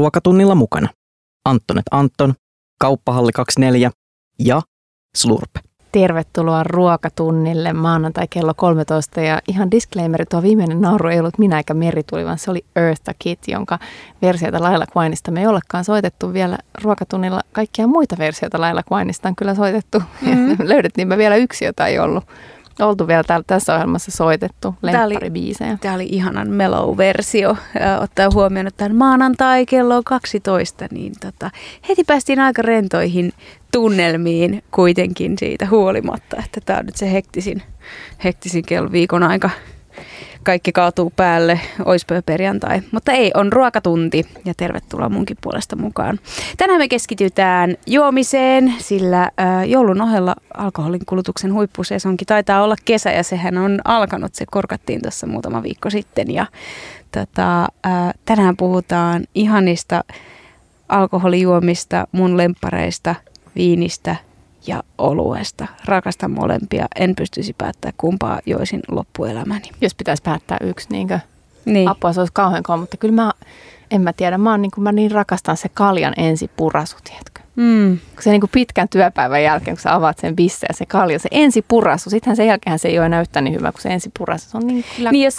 ruokatunnilla mukana Antonet Anton, Kauppahalli 24 ja Slurp. Tervetuloa ruokatunnille maanantai kello 13 ja ihan disclaimer, tuo viimeinen nauru ei ollut minä eikä Tuli, vaan se oli Eartha Kit, jonka versioita Laila Quineista me ei olekaan soitettu vielä ruokatunnilla. Kaikkia muita versioita Laila Quineista on kyllä soitettu. Mm-hmm. Löydettiin me vielä yksi, jota ei ollut oltu vielä täällä, tässä ohjelmassa soitettu lempparibiisejä. Tämä oli ihanan mellow-versio, ottaa huomioon, että tämän maanantai kello 12, niin tota, heti päästiin aika rentoihin tunnelmiin kuitenkin siitä huolimatta, että tämä on nyt se hektisin, hektisin kello viikon aika kaikki kaatuu päälle, oispö perjantai. Mutta ei, on ruokatunti ja tervetuloa munkin puolesta mukaan. Tänään me keskitytään juomiseen, sillä joulun ohella alkoholin kulutuksen huippusesonkin taitaa olla kesä ja sehän on alkanut. Se korkattiin tuossa muutama viikko sitten ja tota, tänään puhutaan ihanista alkoholijuomista, mun lempareista, viinistä – ja oluesta. Rakastan molempia. En pystyisi päättämään kumpaa joisin loppuelämäni. Jos pitäisi päättää yksi, niinkö? Niin. Apua, se olisi kauhean kova, mutta kyllä mä, en mä tiedä, mä, niin kuin, mä niin rakastan se kaljan ensipurasu, tiedätkö? Mm. Kun se niin kuin pitkän työpäivän jälkeen, kun sä avaat sen bisse ja se kalja, se ensipurasu, sittenhän sen jälkeen se ei ole enää yhtä niin hyvä kuin se ensipurasu. Se on niin kyllä... Niin jos,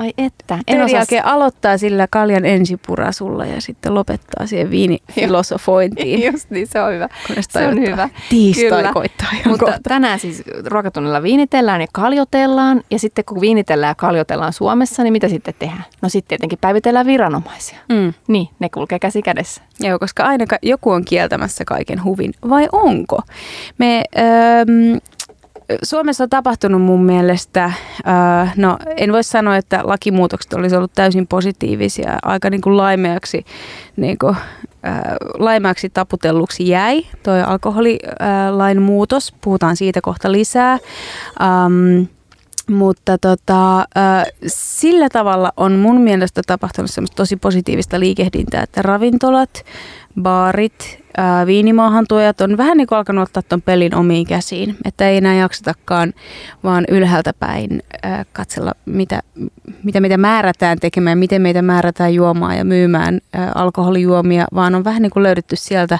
Ai että. En osaa... aloittaa sillä kaljan ensipurasulla ja sitten lopettaa siihen viinifilosofointiin. Just niin, se on hyvä. Se on hyvä. Tiistai Kyllä. koittaa Mutta kohta. tänään siis ruokatunnilla viinitellään ja kaljotellaan. Ja sitten kun viinitellään ja kaljotellaan Suomessa, niin mitä sitten tehdään? No sitten tietenkin päivitellään viranomaisia. Mm. Niin, ne kulkee käsi kädessä. Joo, koska aina joku on kieltämässä kaiken huvin. Vai onko? Me... Öö, Suomessa on tapahtunut mun mielestä, äh, no en voi sanoa, että lakimuutokset olisi ollut täysin positiivisia, aika niin kuin laimeaksi, niin kuin, äh, laimeaksi taputelluksi jäi toi alkoholilain äh, muutos, puhutaan siitä kohta lisää. Ähm, mutta tota, sillä tavalla on mun mielestä tapahtunut semmoista tosi positiivista liikehdintää, että ravintolat, baarit, ää, viinimaahantuojat on vähän niin kuin alkanut ottaa tuon pelin omiin käsiin. Että ei enää jaksetakaan vaan ylhäältä päin ää, katsella, mitä, mitä meitä määrätään tekemään, miten meitä määrätään juomaan ja myymään ää, alkoholijuomia, vaan on vähän niin kuin löydetty sieltä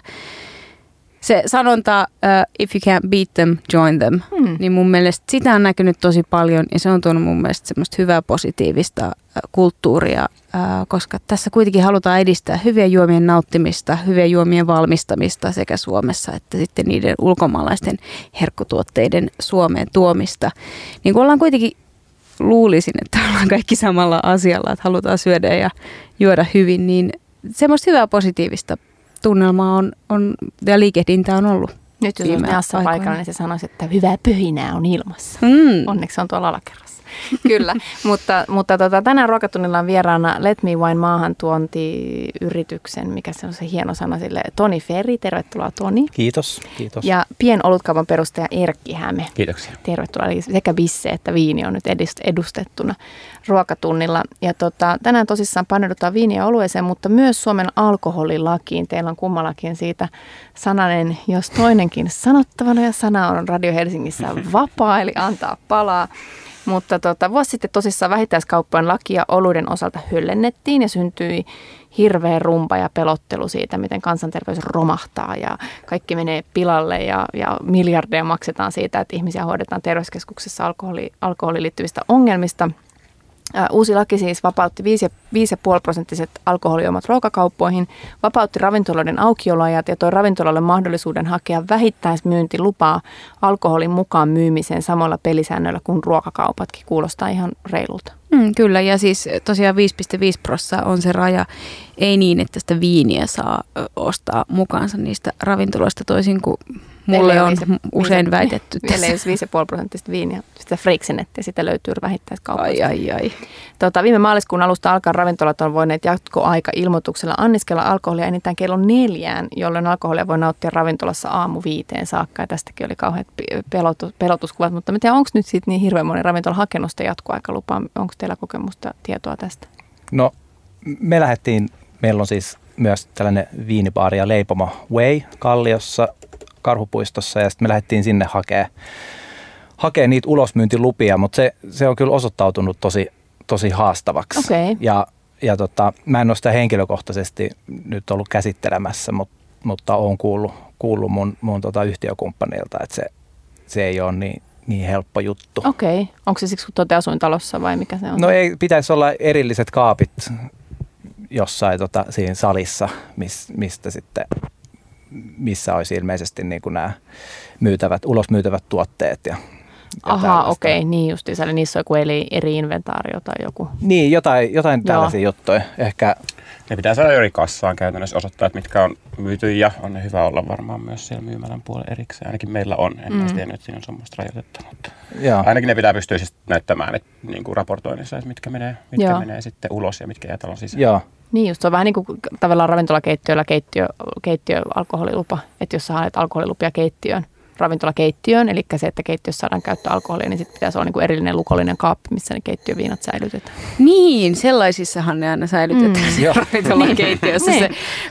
se sanonta, uh, if you can't beat them, join them, hmm. niin mun mielestä sitä on näkynyt tosi paljon ja se on tuonut mun mielestä semmoista hyvää positiivista uh, kulttuuria, uh, koska tässä kuitenkin halutaan edistää hyviä juomien nauttimista, hyviä juomien valmistamista sekä Suomessa että sitten niiden ulkomaalaisten herkkutuotteiden Suomeen tuomista. Niin kun ollaan kuitenkin luulisin, että ollaan kaikki samalla asialla, että halutaan syödä ja juoda hyvin, niin semmoista hyvää positiivista tunnelmaa on, on ja liikehdintä on ollut. Nyt jos olisi paikalla, niin se sanoisi, että hyvää pyhinää on ilmassa. Mm. Onneksi on tuolla alakerrassa. Kyllä, mutta, mutta tota, tänään ruokatunnilla on vieraana Let Me Wine maahantuontiyrityksen, mikä se on se hieno sana sille, Toni Ferri. Tervetuloa Toni. Kiitos, kiitos. Ja pienolutkaupan perustaja Erkki Häme. Kiitoksia. Tervetuloa. Eli sekä bisse että viini on nyt edustettuna ruokatunnilla. Ja tota, tänään tosissaan paneudutaan viini ja olueeseen, mutta myös Suomen alkoholilakiin. Teillä on kummallakin siitä sananen, jos toinenkin sanottavana ja sana on Radio Helsingissä vapaa, eli antaa palaa. Mutta tota, vuosi sitten tosissaan vähittäiskauppojen lakia oluiden osalta höllennettiin ja syntyi hirveä rumpa ja pelottelu siitä, miten kansanterveys romahtaa ja kaikki menee pilalle ja, ja miljardeja maksetaan siitä, että ihmisiä hoidetaan terveyskeskuksessa alkoholi, alkoholiin liittyvistä ongelmista – Uusi laki siis vapautti 5,5 prosenttiset alkoholijuomat ruokakauppoihin, vapautti ravintoloiden aukioloajat ja toi ravintolalle mahdollisuuden hakea vähittäismyyntilupaa alkoholin mukaan myymiseen samalla pelisäännöillä kuin ruokakaupatkin. Kuulostaa ihan reilulta. Mm, kyllä, ja siis tosiaan 5,5 prosenttia on se raja. Ei niin, että sitä viiniä saa ostaa mukaansa niistä ravintoloista toisin kuin Mulle on se, usein viisi, väitetty tässä. Meillä ei 5,5 prosenttista viiniä, sitä freiksenettiä, sitä löytyy vähittäiskaupasta. Ai, ai, ai. Tota, viime maaliskuun alusta alkaen ravintolat on voineet jatkoaika-ilmoituksella anniskella alkoholia enintään kello neljään, jolloin alkoholia voi nauttia ravintolassa aamu viiteen saakka. Ja tästäkin oli kauheat pelotus, pelotuskuvat, mutta tiedän, onko nyt sitten niin hirveän moni ravintola hakenut sitä jatkoaikalupaa? Onko teillä kokemusta, tietoa tästä? No, me lähdettiin, meillä on siis myös tällainen viinibaari ja leipoma Way Kalliossa Karhupuistossa ja sitten me lähdettiin sinne hakemaan hakee niitä ulosmyyntilupia, mutta se, se on kyllä osoittautunut tosi, tosi haastavaksi. Okay. Ja, ja tota, mä en ole sitä henkilökohtaisesti nyt ollut käsittelemässä, mutta, mutta olen kuullut, kuullut mun, mun tota yhtiökumppanilta, että se, se ei ole niin, niin helppo juttu. Okei. Okay. Onko se siksi, kun te asuintalossa vai mikä se on? No ei, pitäisi olla erilliset kaapit jossain tota, siinä salissa, mis, mistä sitten, missä olisi ilmeisesti niin kuin nämä myytävät, ulos myytävät tuotteet ja Aha, okei, okay, niin justiinsa. Eli niissä on joku eri, eri inventaario tai joku. Niin, jotain, jotain tällaisia juttuja. Ehkä ne pitää saada eri kassaan käytännössä osoittaa, että mitkä on myyty ja on ne hyvä olla varmaan myös siellä myymälän puolella erikseen. Ainakin meillä on. En mm. tiedä, että siinä on semmoista rajoitetta, mutta Joo. ainakin ne pitää pystyä siis näyttämään että, niin kuin raportoinnissa, että mitkä menee, mitkä menee sitten ulos ja mitkä jää talon sisään. Joo. Niin just, se on vähän niin kuin tavallaan ravintolakeittiöllä keittiö, keittiö alkoholilupa, että jos sä haet alkoholilupia keittiöön, ravintolakeittiöön, eli se, että keittiössä saadaan käyttää alkoholia, niin sitten pitäisi olla niin kuin erillinen lukollinen kaappi, missä ne keittiöviinat säilytetään. Niin, sellaisissahan ne aina säilytetään mm. ravintolakeittiössä niin. se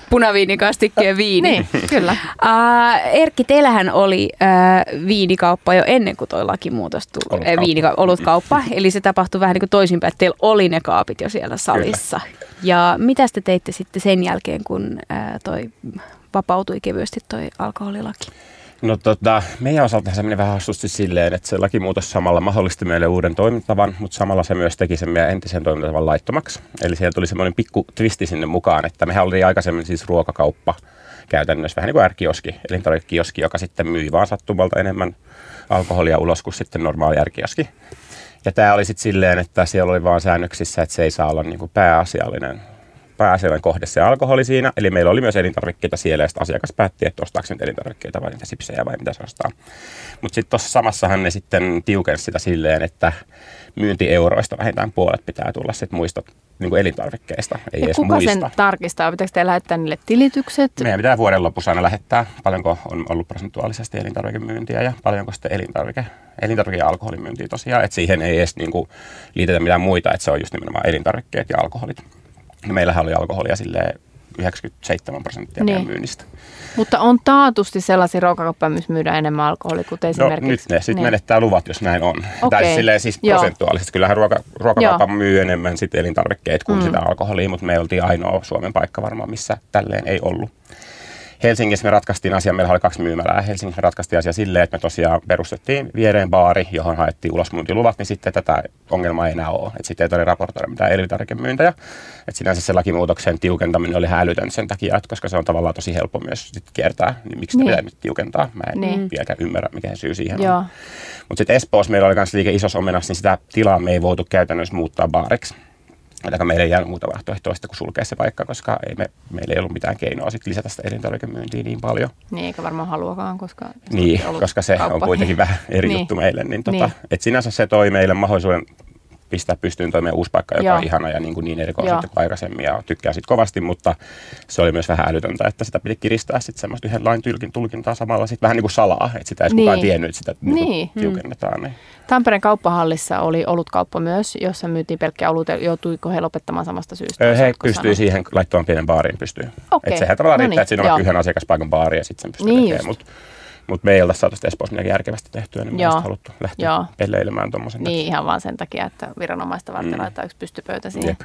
punaviinikastikkeen viini. niin, kyllä. Uh, Erkki, teillähän oli uh, viinikauppa jo ennen kuin tuo lakimuutos tuli. Olutkauppa. Viinika- olutkauppa, eli se tapahtui vähän niin kuin toisinpäin, että teillä oli ne kaapit jo siellä salissa. Kyllä. Ja mitä te teitte sitten sen jälkeen, kun uh, toi vapautui kevyesti toi alkoholilaki? No tota, meidän osalta se meni vähän hassusti silleen, että se lakimuutos samalla mahdollisti meille uuden toimintavan, mutta samalla se myös teki sen meidän entisen toimintatavan laittomaksi. Eli siellä tuli semmoinen pikku twisti sinne mukaan, että mehän oli aikaisemmin siis ruokakauppa käytännössä, vähän niin kuin elintarvikioski, joka sitten myi vaan sattumalta enemmän alkoholia ulos kuin sitten normaali ärkioski. Ja tämä oli sitten silleen, että siellä oli vaan säännöksissä, että se ei saa olla niin kuin pääasiallinen pääasiallinen kohde se alkoholi siinä. Eli meillä oli myös elintarvikkeita siellä, ja asiakas päätti, että ostaako nyt elintarvikkeita vai niitä sipsejä vai mitä se ostaa. Mutta sitten tuossa samassahan ne sitten tiukensi sitä silleen, että myyntieuroista vähintään puolet pitää tulla sitten muista niin kuin elintarvikkeista, ei ja edes kuka muista. sen tarkistaa? Pitääkö te lähettää niille tilitykset? Meidän pitää vuoden lopussa aina lähettää, paljonko on ollut prosentuaalisesti elintarvikemyyntiä ja paljonko sitten elintarvike, elintarvike- ja alkoholimyyntiä tosiaan. Että siihen ei edes niin kuin, liitetä mitään muita, että se on just nimenomaan elintarvikkeet ja alkoholit. No meillähän oli alkoholia sille 97 prosenttia niin. myynnistä. Mutta on taatusti sellaisia ruokakauppoja, missä myydään enemmän alkoholia kuin no, esimerkiksi... No nyt ne sitten niin. menettää luvat, jos näin on. Okay. Tai silleen siis Joo. prosentuaalisesti. Kyllähän ruoka, ruokakauppa Joo. myy enemmän sit elintarvikkeet kuin mm. sitä alkoholia, mutta me oltiin ainoa Suomen paikka varmaan, missä tälleen ei ollut. Helsingissä me ratkaistiin asia, meillä oli kaksi myymälää. Helsingissä me ratkaistiin asia silleen, että me tosiaan perustettiin viereen baari, johon haettiin ulosmyyntiluvat, niin sitten tätä ongelmaa ei enää ole. Sitten ei tarvitse raportoida mitään elintarvikemyyntejä. Että sinänsä se lakimuutoksen tiukentaminen oli hälytön sen takia, että koska se on tavallaan tosi helppo myös sit kiertää, niin miksi sitä niin. pitää nyt tiukentaa. Mä en niin. vieläkään ymmärrä, mikä syy siihen Joo. on. Mutta sitten Espoossa meillä oli myös liike isossa omenassa, niin sitä tilaa me ei voitu käytännössä muuttaa baariksi. Eli meillä ei jäänyt muuta vaihtoehtoa kuin sulkea se paikka, koska ei me, meillä ei ollut mitään keinoa sit lisätä sitä elintarvikemyyntiä niin paljon. Niin, eikä varmaan haluakaan, koska... Niin, koska se kauppa. on kuitenkin vähän eri niin. juttu meille. Niin, tota, niin. Et sinänsä se toi meille mahdollisuuden pistää pystyyn toimia uusi paikka, joka Joo. on ihana ja niin, kuin niin erikoisempi kuin aikaisemmin ja tykkää siitä kovasti, mutta se oli myös vähän älytöntä, että sitä piti kiristää sitten semmoista yhden lain tylkin tulkintaa samalla sitten vähän niin kuin salaa, että sitä ei niin. kukaan tiennyt, että sitä niin. Niin tiukennetaan. Niin. Tampereen kauppahallissa oli olutkauppa myös, jossa myytiin pelkkiä olut. Joutuiko he lopettamaan samasta syystä? He pystyy siihen laittamaan pienen baariin pystyy. Okay. Että sehän tavallaan no riittää, niin. että siinä on yhden asiakaspaikan baari ja sitten sen pystyy niin tekemään. Mutta me ei oltaisi saatu Espoossa järkevästi tehtyä, niin me haluttu lähteä Joo. peleilemään tuommoisen. Niin, ihan vaan sen takia, että viranomaista varten mm. laittaa yksi pystypöytä siihen. Jep.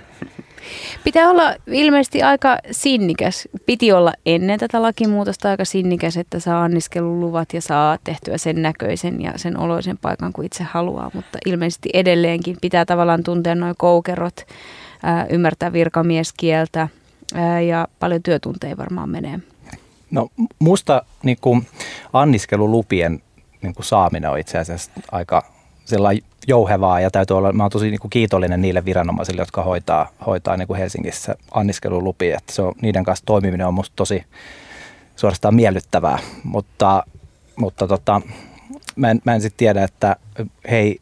Pitää olla ilmeisesti aika sinnikäs. Piti olla ennen tätä lakimuutosta aika sinnikäs, että saa anniskeluluvat ja saa tehtyä sen näköisen ja sen oloisen paikan kuin itse haluaa. Mutta ilmeisesti edelleenkin pitää tavallaan tuntea noin koukerot, ää, ymmärtää virkamieskieltä ja paljon työtunteja varmaan menee. No musta niin kuin, anniskelulupien niin kuin, saaminen on itse asiassa aika sellainen jouhevaa ja täytyy olla, mä oon tosi niin kuin, kiitollinen niille viranomaisille, jotka hoitaa, hoitaa niin kuin Helsingissä anniskelulupia, että se on, niiden kanssa toimiminen on musta tosi suorastaan miellyttävää, mutta, mutta tota, mä en, mä en sitten tiedä, että hei,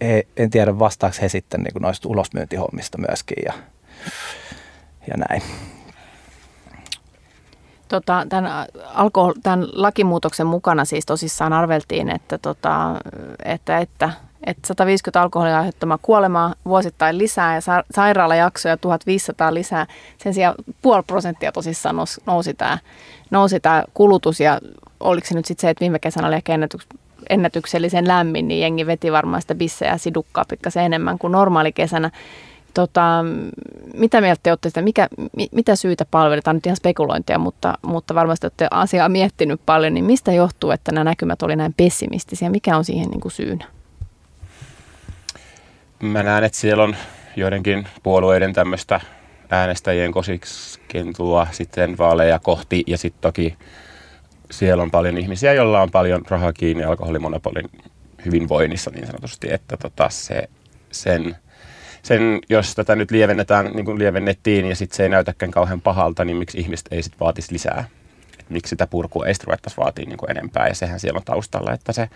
he, en tiedä vastaako he sitten niin kuin noista ulosmyyntihommista myöskin ja, ja näin tota, tämän, alkohol, tämän lakimuutoksen mukana siis tosissaan arveltiin, että, tota, että, että, että 150 alkoholin aiheuttamaa kuolemaa vuosittain lisää ja sa- sairaalajaksoja 1500 lisää. Sen sijaan puoli prosenttia tosissaan nousi, nousi, tämä, nousi tämä kulutus ja oliko se nyt sitten se, että viime kesänä oli ehkä ennätyks, ennätyksellisen lämmin, niin jengi veti varmaan sitä bissejä ja sidukkaa pikkasen enemmän kuin normaali kesänä. tota, mitä mieltä te olette sitä, mikä, mitä syitä palveletaan, nyt ihan spekulointia, mutta, mutta varmasti olette asiaa miettinyt paljon, niin mistä johtuu, että nämä näkymät oli näin pessimistisiä? Mikä on siihen niin kuin syynä? Mä näen, että siellä on joidenkin puolueiden tämmöistä äänestäjien kosiskentua sitten vaaleja kohti. Ja sitten toki siellä on paljon ihmisiä, joilla on paljon rahaa kiinni alkoholimonopolin hyvinvoinnissa niin sanotusti, että tota se, sen, sen, jos tätä nyt lievennetään, niin kuin lievennettiin ja sitten se ei näytäkään kauhean pahalta, niin miksi ihmiset ei sitten vaatisi lisää? Et miksi sitä purkua ei sitten vaatii niin kuin enempää ja sehän siellä on taustalla, että se,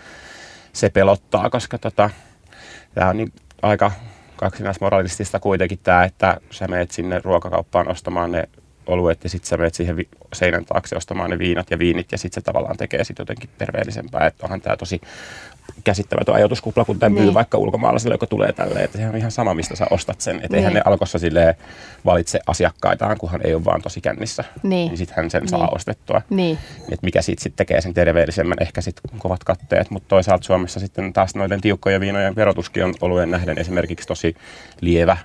se pelottaa, koska tota, tämä on niin aika kaksinaismoralistista kuitenkin tämä, että sä meet sinne ruokakauppaan ostamaan ne oluet ja sitten sä menet siihen vi- seinän taakse ostamaan ne viinat ja viinit ja sitten se tavallaan tekee sitten jotenkin terveellisempää. Että onhan tämä tosi käsittämätön ajatuskupla, kun tämä niin. myy vaikka ulkomaalaiselle, joka tulee tälleen, että se on ihan sama, mistä sä ostat sen. Että niin. eihän ne alkossa sille valitse asiakkaitaan, kunhan ei ole vaan tosi kännissä. Niin, niin sitten hän sen niin. saa ostettua. Niin. Että mikä siitä sitten tekee sen terveellisemmän, ehkä sitten kovat katteet, mutta toisaalta Suomessa sitten taas noiden tiukkojen viinojen verotuskin on olujen nähden esimerkiksi tosi lievä.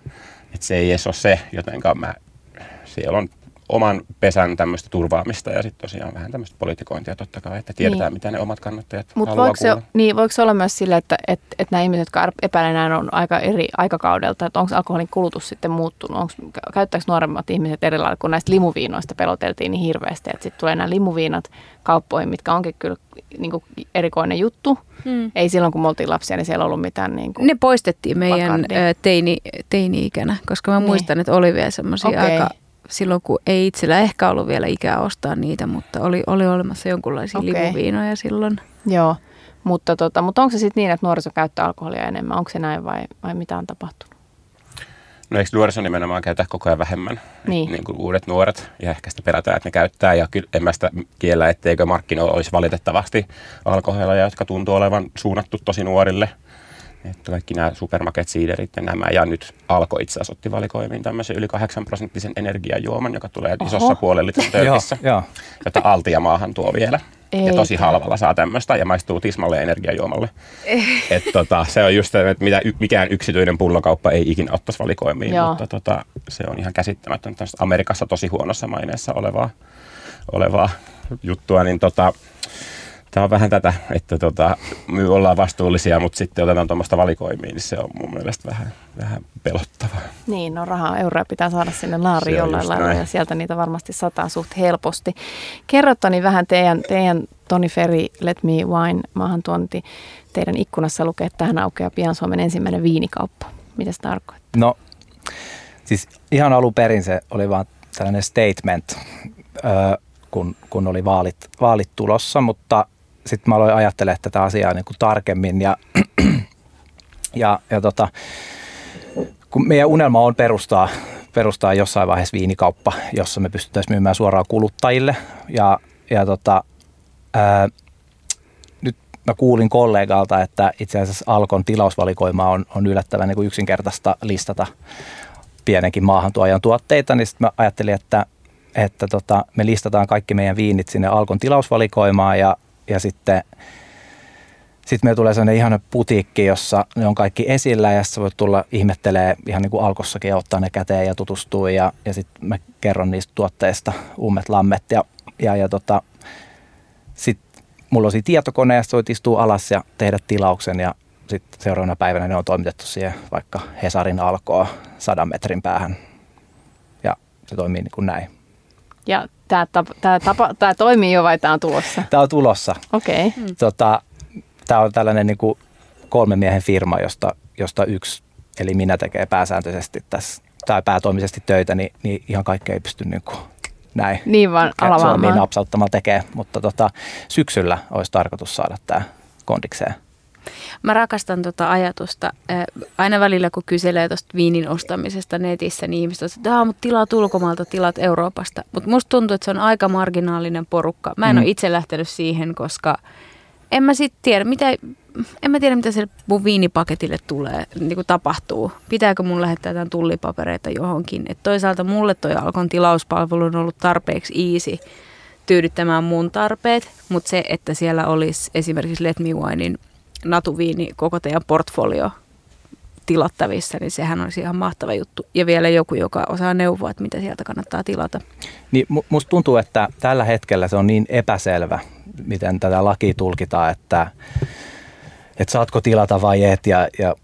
Että se ei edes ole se, jotenka mä, siellä on oman pesän tämmöistä turvaamista ja sitten tosiaan vähän tämmöistä politikointia totta kai, että tiedetään, niin. mitä ne omat kannattajat Mut haluaa voiko se, niin, voiko se olla myös sillä, että, että, että nämä ihmiset, jotka epäilenään, on aika eri aikakaudelta, että onko alkoholin kulutus sitten muuttunut, onko, käyttääkö nuoremmat ihmiset eri lailla, kun näistä limuviinoista peloteltiin niin hirveästi, että sitten tulee nämä limuviinat kauppoihin, mitkä onkin kyllä niin kuin erikoinen juttu. Hmm. Ei silloin, kun me oltiin lapsia, niin siellä ollut mitään niin kuin Ne poistettiin meidän teini, teini-ikänä, koska mä niin. muistan, että oli vielä semmoisia okay. aika silloin, kun ei itsellä ehkä ollut vielä ikää ostaa niitä, mutta oli, oli olemassa jonkunlaisia okay. limuviinoja silloin. Joo, mutta, tota, mutta onko se sitten niin, että nuoriso käyttää alkoholia enemmän? Onko se näin vai, vai mitä on tapahtunut? No eikö nuoriso nimenomaan käytä koko ajan vähemmän? Niin. niin kuin uudet nuoret ja ehkä sitä pelätään, että ne käyttää ja kyllä en mä sitä kiellä, etteikö markkinoilla olisi valitettavasti alkoholia, jotka tuntuu olevan suunnattu tosi nuorille – että kaikki nämä supermarket siiderit ja nämä. Ja nyt alkoi itse asiassa otti valikoimiin tämmöisen yli 8 prosenttisen energiajuoman, joka tulee Oho. isossa puolen litran töykissä, jota Altia maahan tuo vielä. Eikä. Ja tosi halvalla saa tämmöistä ja maistuu tismalle energiajuomalle. Et tota, se on just että mitä mikään yksityinen pullokauppa ei ikinä ottaisi valikoimiin, Joo. mutta tota, se on ihan käsittämätöntä. Amerikassa tosi huonossa maineessa olevaa, olevaa juttua, niin tota, Tämä on vähän tätä, että tota, me ollaan vastuullisia, mutta sitten otetaan tuommoista valikoimiin, niin se on mun mielestä vähän, vähän pelottavaa. Niin, no rahaa, euroja pitää saada sinne laariin jollain lailla näin. ja sieltä niitä varmasti sataa suht helposti. Kerrottani vähän teidän, teidän Toni Ferry Let Me Wine maahantuonti. Teidän ikkunassa lukee, että tähän aukeaa pian Suomen ensimmäinen viinikauppa. Mitä se tarkoittaa? No, siis ihan alun perin se oli vaan tällainen statement, kun, kun oli vaalit, vaalit tulossa, mutta sitten mä aloin ajattelemaan tätä asiaa niin kuin tarkemmin ja, ja, ja tota, kun meidän unelma on perustaa, perustaa jossain vaiheessa viinikauppa, jossa me pystyttäisiin myymään suoraan kuluttajille. Ja, ja tota, ää, nyt mä kuulin kollegalta, että itse asiassa Alkon tilausvalikoima on, on yllättävän niin kuin yksinkertaista listata pienenkin maahantuojan tuotteita, niin sitten mä ajattelin, että, että tota, me listataan kaikki meidän viinit sinne Alkon tilausvalikoimaan ja ja sitten sitten meillä tulee sellainen ihana putiikki, jossa ne on kaikki esillä ja sitten voit tulla ihmettelee ihan niin kuin alkossakin ja ottaa ne käteen ja tutustuu ja, ja sitten mä kerron niistä tuotteista ummet lammet ja, ja, ja tota, sitten mulla on siinä tietokone ja voit istua alas ja tehdä tilauksen ja sitten seuraavana päivänä ne on toimitettu siihen vaikka Hesarin alkoa sadan metrin päähän ja se toimii niin kuin näin. Ja tämä, tapa, tämä, tapa, tämä toimii jo vai tämä on tulossa? Tämä on tulossa. Okei. Okay. Hmm. Tota, tämä on tällainen niin kuin kolmen miehen firma, josta, josta yksi, eli minä tekee pääsääntöisesti tässä, tai päätoimisesti töitä, niin, niin ihan kaikkea ei pysty niin kuin näin. Niin vaan alavaamaan. napsauttamalla tekee, mutta tota, syksyllä olisi tarkoitus saada tämä kondikseen. Mä rakastan tuota ajatusta. Aina välillä, kun kyselee tuosta viinin ostamisesta netissä, niin ihmiset että ah, mutta tilaat ulkomailta, tilat Euroopasta. Mutta musta tuntuu, että se on aika marginaalinen porukka. Mä en mm. ole itse lähtenyt siihen, koska en mä sitten tiedä, mitä, en mä tiedä, mitä sille mun viinipaketille tulee, niin kuin tapahtuu. Pitääkö mun lähettää tämän tullipapereita johonkin. Et toisaalta mulle toi Alkon tilauspalvelu on ollut tarpeeksi easy tyydyttämään mun tarpeet, mutta se, että siellä olisi esimerkiksi Let Me Winein natuviini koko teidän portfolio tilattavissa, niin sehän olisi ihan mahtava juttu. Ja vielä joku, joka osaa neuvoa, että mitä sieltä kannattaa tilata. Niin musta tuntuu, että tällä hetkellä se on niin epäselvä, miten tätä lakia tulkitaan, että, että saatko tilata vai et. Ja, ja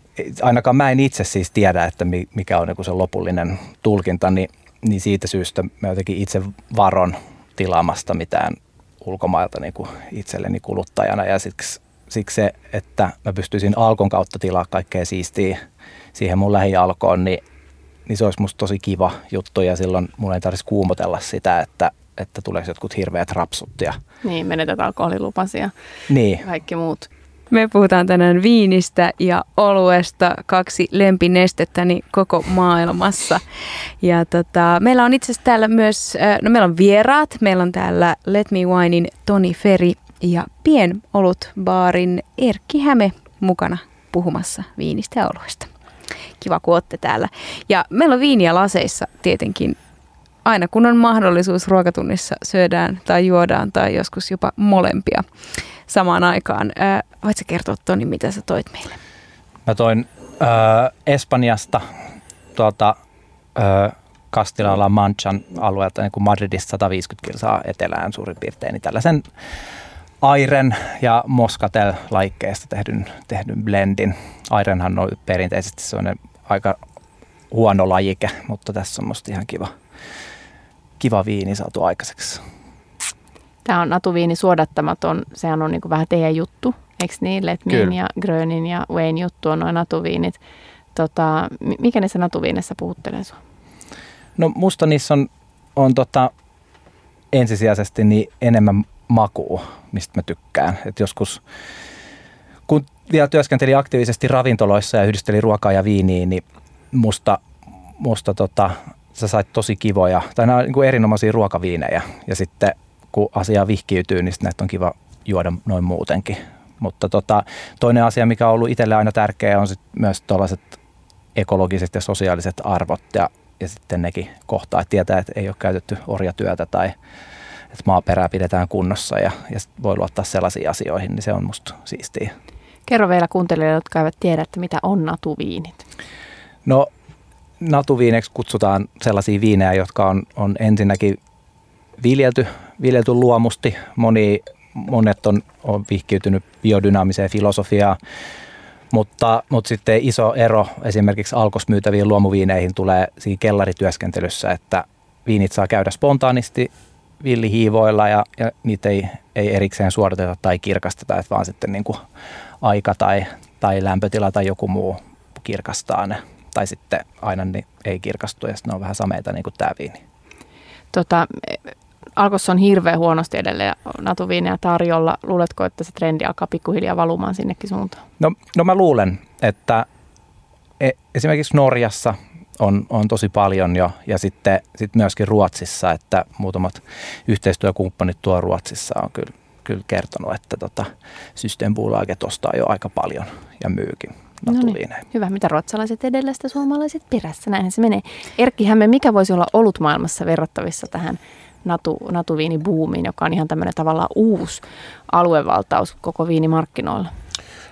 ainakaan mä en itse siis tiedä, että mikä on se lopullinen tulkinta, niin, niin siitä syystä mä jotenkin itse varon tilaamasta mitään ulkomailta niin kuin itselleni kuluttajana ja siksi, siksi se, että mä pystyisin Alkon kautta tilaa kaikkea siistiä siihen mun lähialkoon, niin, niin se olisi musta tosi kiva juttu ja silloin mun ei tarvitsisi kuumotella sitä, että, että tuleeko jotkut hirveät rapsut. Ja... Niin, menetät alkoholilupasia niin. kaikki muut. Me puhutaan tänään viinistä ja oluesta, kaksi lempinestettäni koko maailmassa. Ja tota, meillä on itse asiassa täällä myös, äh, no meillä on vieraat. Meillä on täällä Let Me Winein Toni Feri ja Pienolut baarin Erkki Häme mukana puhumassa viinistä ja oluesta. Kiva, kun olette täällä. Ja meillä on viiniä laseissa tietenkin aina kun on mahdollisuus ruokatunnissa syödään tai juodaan tai joskus jopa molempia samaan aikaan. Äh, voitko kertoa Toni, mitä sä toit meille? Mä toin äh, Espanjasta tuolta äh, Castilla-La Manchan alueelta niin kuin Madridista 150 kilsaa etelään suurin piirtein, niin tällaisen Airen ja Moscatel laikkeesta tehdyn, tehdyn blendin. Airenhan on perinteisesti sellainen aika huono lajike, mutta tässä on musta ihan kiva, kiva viini saatu aikaiseksi. Tämä on natuviini suodattamaton, sehän on niin kuin vähän teidän juttu, eikö niin? Letmin ja Grönin ja Wayne juttu on noin natuviinit. Tota, mikä niissä natuviinissa puhuttelee sinua? No musta niissä on, on tota, ensisijaisesti niin enemmän makua, mistä mä tykkään. Et joskus, kun vielä työskentelin aktiivisesti ravintoloissa ja yhdistelin ruokaa ja viiniä, niin musta, musta tota, sä sait tosi kivoja, tai nämä on niin erinomaisia ruokaviinejä. Ja sitten kun asia vihkiytyy, niin näitä on kiva juoda noin muutenkin. Mutta tota, toinen asia, mikä on ollut itselle aina tärkeä, on sit myös tällaiset ekologiset ja sosiaaliset arvot ja, ja sitten nekin kohtaa, että tietää, että ei ole käytetty orjatyötä tai että maaperää pidetään kunnossa ja, ja voi luottaa sellaisiin asioihin, niin se on musta siistiä. Kerro vielä kuuntelijoille, jotka eivät tiedä, että mitä on natuviinit. No natuviineksi kutsutaan sellaisia viinejä, jotka on, on ensinnäkin viljelty, viljelty luomusti. Moni, monet on, on vihkiytynyt biodynaamiseen filosofiaan, mutta, mutta sitten iso ero esimerkiksi alkos myytäviin luomuviineihin tulee siinä kellarityöskentelyssä, että viinit saa käydä spontaanisti villihiivoilla ja, ja niitä ei, ei erikseen suodateta tai kirkasteta, että vaan sitten niin kuin aika tai, tai lämpötila tai joku muu kirkastaa ne. Tai sitten aina ne ei kirkastu ja sitten ne on vähän sameita niin kuin tämä viini. Tota, Alkossa on hirveän huonosti edelleen natuviineja tarjolla. Luuletko, että se trendi alkaa pikkuhiljaa valumaan sinnekin suuntaan? No, no mä luulen, että e, esimerkiksi Norjassa on, on tosi paljon jo ja sitten sit myöskin Ruotsissa, että muutamat yhteistyökumppanit tuo Ruotsissa on kyllä, kyllä kertonut, että tota, Systembolaget ostaa jo aika paljon ja myykin. No niin, hyvä. Mitä ruotsalaiset edellä, sitä suomalaiset perässä. Näinhän se menee. Erkki Hämme, mikä voisi olla ollut maailmassa verrattavissa tähän natu, natuviinibuumiin, joka on ihan tämmöinen tavallaan uusi aluevaltaus koko viinimarkkinoilla?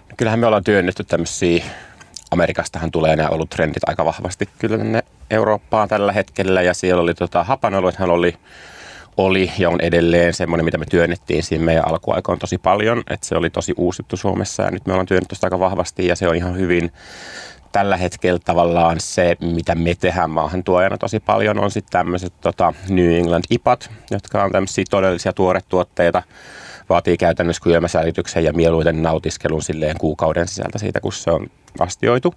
No kyllähän me ollaan työnnetty tämmöisiä, Amerikastahan tulee nämä ollut trendit aika vahvasti kyllä tänne Eurooppaan tällä hetkellä ja siellä oli tota, hapanoluethan oli oli ja on edelleen semmoinen, mitä me työnnettiin siinä meidän alkuaikoon tosi paljon, että se oli tosi uusittu Suomessa ja nyt me ollaan työnnetty sitä aika vahvasti ja se on ihan hyvin tällä hetkellä tavallaan se, mitä me tehdään maahantuojana tosi paljon, on sitten tämmöiset tota, New England IPAT, jotka on tämmöisiä todellisia tuoretuotteita, vaatii käytännössä kylmäsäilytyksen ja mieluiten nautiskelun silleen kuukauden sisältä siitä, kun se on astioitu.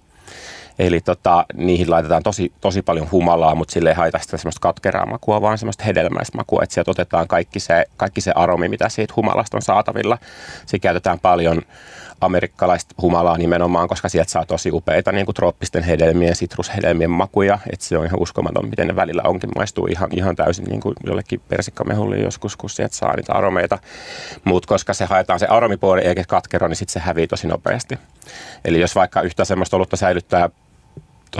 Eli tota, niihin laitetaan tosi, tosi paljon humalaa, mutta sille ei haita sitä semmoista katkeraa makua, vaan semmoista hedelmäistä makua, että sieltä otetaan kaikki se, kaikki se aromi, mitä siitä humalasta on saatavilla. Siinä käytetään paljon amerikkalaista humalaa nimenomaan, koska sieltä saa tosi upeita niin kuin trooppisten hedelmien, sitrushedelmien makuja. Että se on ihan uskomaton, miten ne välillä onkin. Maistuu ihan, ihan täysin niin kuin jollekin persikkamehulle joskus, kun sieltä saa niitä aromeita. Mutta koska se haetaan se aromipuoli eikä katkero, niin sitten se hävii tosi nopeasti. Eli jos vaikka yhtä semmoista olutta säilyttää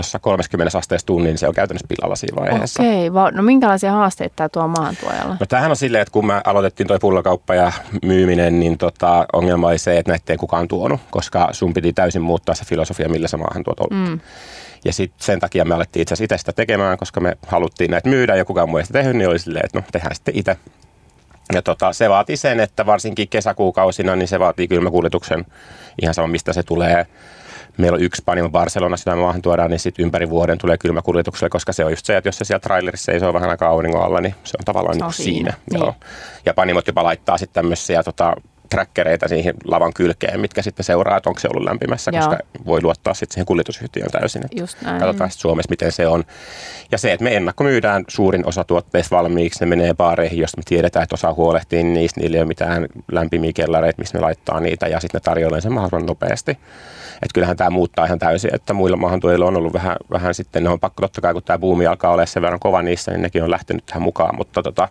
tuossa 30 asteessa tunnin, niin se on käytännössä pillalla siinä vaiheessa. Okei, okay. no minkälaisia haasteita tämä tuo maahantuojalla? No tämähän on silleen, että kun me aloitettiin toi pullokauppa ja myyminen, niin tota, ongelma oli se, että näitä ei kukaan tuonut, koska sun piti täysin muuttaa se filosofia, millä sä maahan tuot olutta. Mm. Ja sitten sen takia me alettiin itse asiassa itse sitä tekemään, koska me haluttiin näitä myydä ja kukaan muu ei sitä tehnyt, niin oli silleen, että no tehdään sitten itse. Ja tota, se vaatii sen, että varsinkin kesäkuukausina, niin se vaatii kylmäkuljetuksen ihan sama mistä se tulee. Meillä on yksi panimo Barcelona, sitä maahan tuodaan, niin sitten ympäri vuoden tulee kylmäkuljetukselle, koska se on just se, että jos se siellä trailerissa seisoo vähän aikaa auringon alla, niin se on tavallaan se on niin siinä. siinä. Niin. Joo. Ja panimot jopa laittaa sitten tämmöisiä tota, trackereita siihen lavan kylkeen, mitkä sitten seuraa, että onko se ollut lämpimässä, Joo. koska voi luottaa sitten siihen kuljetusyhtiöön täysin. Että Just näin. Katsotaan sitten Suomessa, miten se on. Ja se, että me ennakkomyydään suurin osa tuotteista valmiiksi, ne menee baareihin, jos me tiedetään, että osaa huolehtia niistä, niillä ei ole mitään lämpimiä kellareita, missä ne laittaa niitä, ja sitten ne tarjoilee sen mahdollisimman nopeasti. Että kyllähän tämä muuttaa ihan täysin, että muilla maahantuojilla on ollut vähän, vähän sitten, ne on pakko totta kai, kun tämä buumi alkaa olla sen verran kova niissä, niin nekin on lähtenyt tähän mukaan, mutta tota,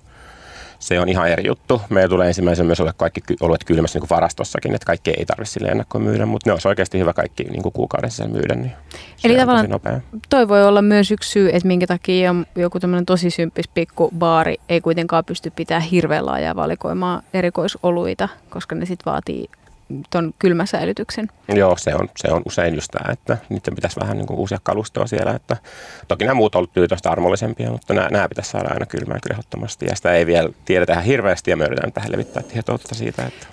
se on ihan eri juttu. Meillä tulee ensimmäisenä myös olla kaikki oluet kylmässä niin kuin varastossakin, että kaikki ei tarvitse sille ennakkoon myydä, mutta ne olisi oikeasti hyvä kaikki niin kuin kuukauden sisällä myydä. Niin Eli tavallaan toi voi olla myös yksi syy, että minkä takia joku tämmöinen tosi symppis pikku baari ei kuitenkaan pysty pitämään hirveän laajaa valikoimaa erikoisoluita, koska ne sitten vaatii tuon kylmäsäilytyksen. Joo, se on, se on usein just tämä, että niiden pitäisi vähän niin kuin uusia kalustoa siellä. Että, toki nämä muut on ollut tyytöstä armollisempia, mutta nämä, nämä pitäisi saada aina kylmään kyllä ehdottomasti. Ja sitä ei vielä tiedetä ihan hirveästi ja me yritetään tähän levittää tietoutta siitä. Että